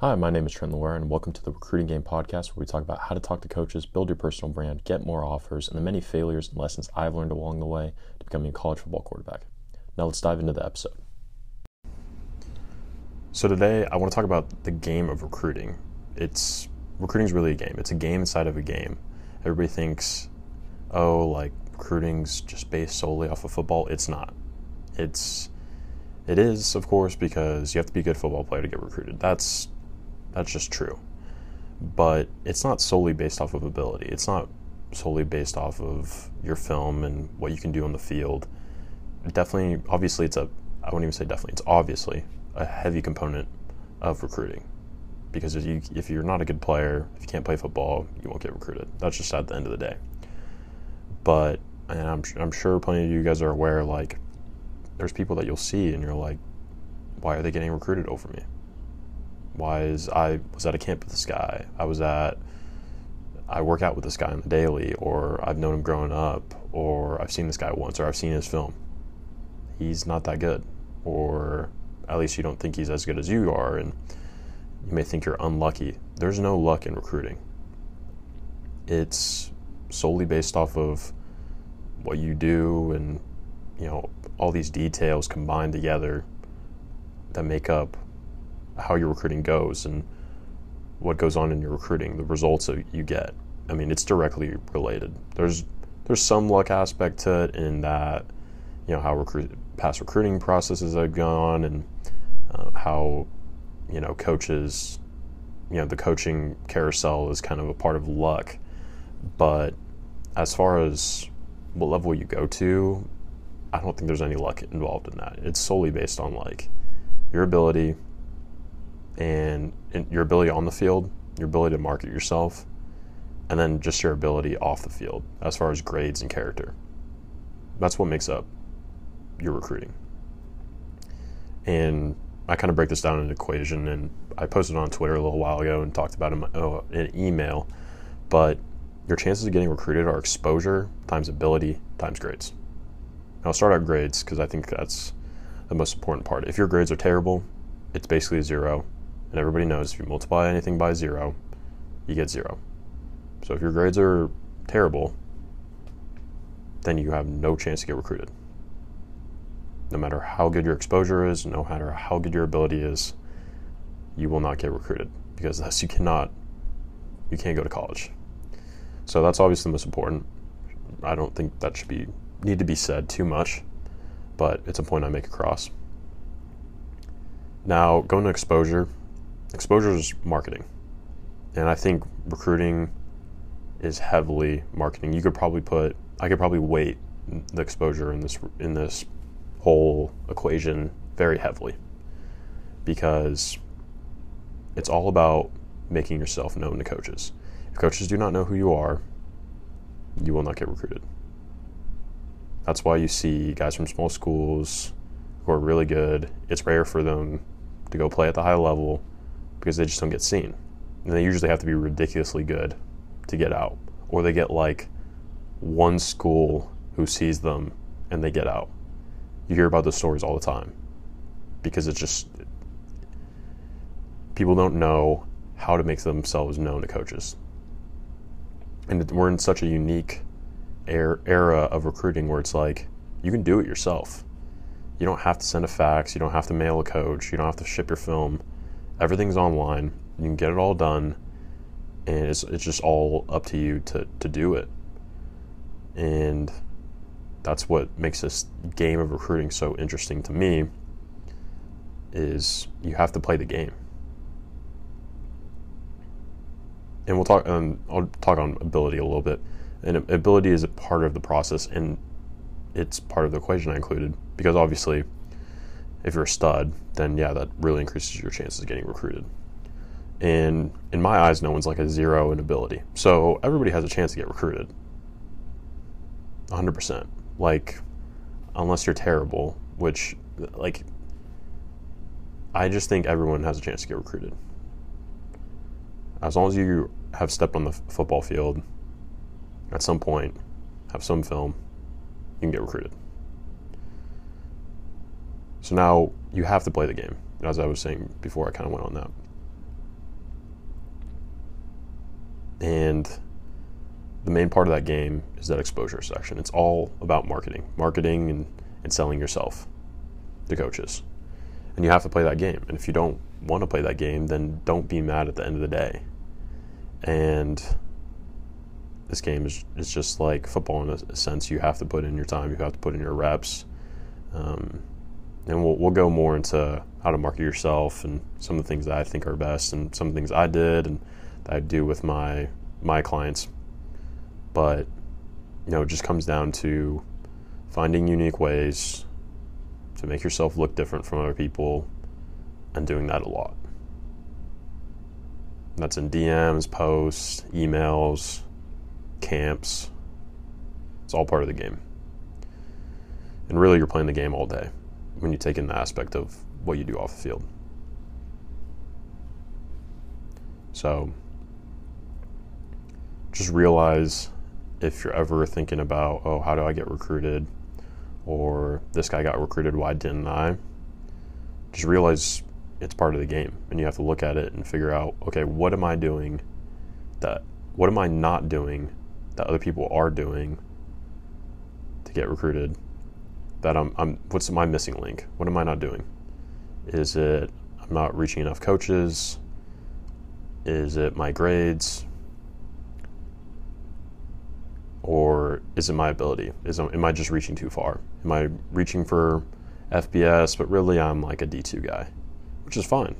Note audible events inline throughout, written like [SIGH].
Hi, my name is Trent Loire, and welcome to the Recruiting Game Podcast, where we talk about how to talk to coaches, build your personal brand, get more offers, and the many failures and lessons I've learned along the way to becoming a college football quarterback. Now let's dive into the episode. So today I want to talk about the game of recruiting. It's recruiting is really a game. It's a game inside of a game. Everybody thinks, oh, like recruiting's just based solely off of football. It's not. It's it is, of course, because you have to be a good football player to get recruited. That's that's just true. But it's not solely based off of ability. It's not solely based off of your film and what you can do on the field. Definitely, obviously, it's a. I wouldn't even say definitely. It's obviously a heavy component of recruiting because if you if you're not a good player, if you can't play football, you won't get recruited. That's just at the end of the day. But and I'm I'm sure plenty of you guys are aware like there's people that you'll see and you're like, why are they getting recruited over me? Why is I was at a camp with this guy? I was at I work out with this guy on the daily, or I've known him growing up, or I've seen this guy once, or I've seen his film. He's not that good, or at least you don't think he's as good as you are, and you may think you're unlucky. There's no luck in recruiting. It's solely based off of what you do and you know all these details combined together that make up how your recruiting goes and what goes on in your recruiting, the results that you get. I mean, it's directly related. There's there's some luck aspect to it in that you know how recruit past recruiting processes have gone and uh, how you know coaches you know the coaching carousel is kind of a part of luck but as far as what level you go to i don't think there's any luck involved in that it's solely based on like your ability and, and your ability on the field your ability to market yourself and then just your ability off the field as far as grades and character that's what makes up your recruiting and I kind of break this down in an equation, and I posted on Twitter a little while ago and talked about it in, my, oh, in email. But your chances of getting recruited are exposure times ability times grades. And I'll start out grades because I think that's the most important part. If your grades are terrible, it's basically zero, and everybody knows if you multiply anything by zero, you get zero. So if your grades are terrible, then you have no chance to get recruited no matter how good your exposure is, no matter how good your ability is, you will not get recruited because thus you cannot, you can't go to college. So that's obviously the most important. I don't think that should be need to be said too much, but it's a point I make across. Now going to exposure, exposure is marketing, and I think recruiting is heavily marketing. You could probably put, I could probably weight the exposure in this in this whole equation very heavily because it's all about making yourself known to coaches. If coaches do not know who you are, you will not get recruited. That's why you see guys from small schools who are really good. It's rare for them to go play at the high level because they just don't get seen. And they usually have to be ridiculously good to get out. Or they get like one school who sees them and they get out you hear about those stories all the time because it's just people don't know how to make themselves known to coaches. And we're in such a unique era of recruiting where it's like you can do it yourself. You don't have to send a fax, you don't have to mail a coach, you don't have to ship your film. Everything's online. You can get it all done and it's it's just all up to you to to do it. And that's what makes this game of recruiting so interesting to me is you have to play the game and we'll talk um, i'll talk on ability a little bit and ability is a part of the process and it's part of the equation i included because obviously if you're a stud then yeah that really increases your chances of getting recruited and in my eyes no one's like a zero in ability so everybody has a chance to get recruited 100% like unless you're terrible, which like I just think everyone has a chance to get recruited. As long as you have stepped on the f- football field at some point, have some film, you can get recruited. So now you have to play the game, as I was saying before I kind of went on that. And the main part of that game is that exposure section. It's all about marketing, marketing and, and selling yourself to coaches. And you have to play that game. And if you don't want to play that game, then don't be mad at the end of the day. And this game is, is just like football in a, sense. You have to put in your time, you have to put in your reps. Um, and we'll, we'll go more into how to market yourself and some of the things that I think are best and some things I did and I do with my my clients. But you know, it just comes down to finding unique ways to make yourself look different from other people and doing that a lot. That's in DMs, posts, emails, camps. It's all part of the game. And really, you're playing the game all day when you take in the aspect of what you do off the field. So, just realize if you're ever thinking about, oh, how do I get recruited? Or this guy got recruited, why didn't I? Just realize it's part of the game. And you have to look at it and figure out, okay, what am I doing that, what am I not doing that other people are doing to get recruited? That I'm, I'm what's my missing link? What am I not doing? Is it I'm not reaching enough coaches? Is it my grades? or is it my ability? Is am I just reaching too far? Am I reaching for FBS, but really I'm like a D2 guy, which is fine.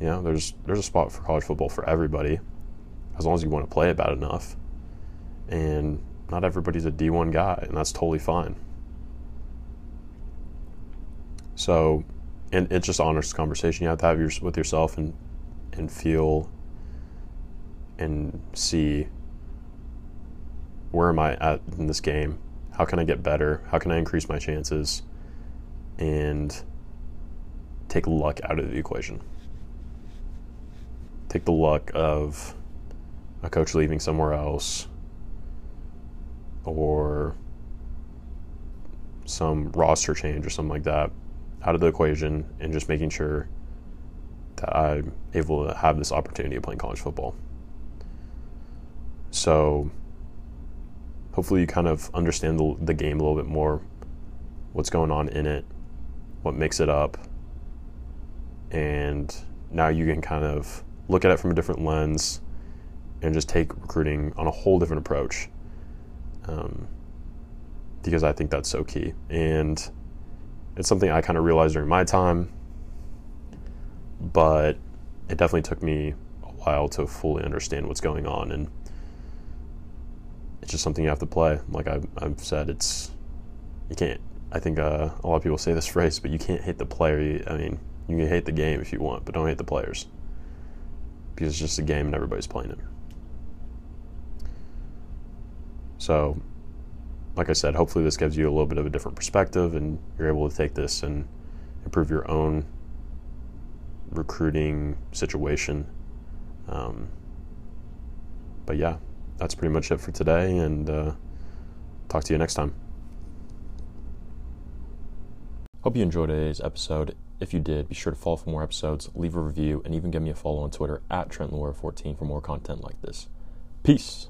You know, there's there's a spot for college football for everybody, as long as you want to play it bad enough. And not everybody's a D1 guy, and that's totally fine. So, and it's just honest conversation you have to have your, with yourself and and feel and see where am I at in this game? How can I get better? How can I increase my chances? And take luck out of the equation. Take the luck of a coach leaving somewhere else or some roster change or something like that out of the equation and just making sure that I'm able to have this opportunity of playing college football. So hopefully you kind of understand the, the game a little bit more, what's going on in it, what makes it up, and now you can kind of look at it from a different lens and just take recruiting on a whole different approach. Um, because I think that's so key. And it's something I kind of realized during my time, but it definitely took me a while to fully understand what's going on. And it's just something you have to play. Like I've, I've said, it's you can't. I think uh, a lot of people say this [LAUGHS] phrase, but you can't hate the player. I mean, you can hate the game if you want, but don't hate the players because it's just a game and everybody's playing it. So, like I said, hopefully this gives you a little bit of a different perspective, and you're able to take this and improve your own recruiting situation. Um, but yeah, that's pretty much it for today, and uh, talk to you next time. Hope you enjoyed today's episode. If you did, be sure to follow for more episodes, leave a review, and even give me a follow on Twitter at TrentLaura14 for more content like this. Peace.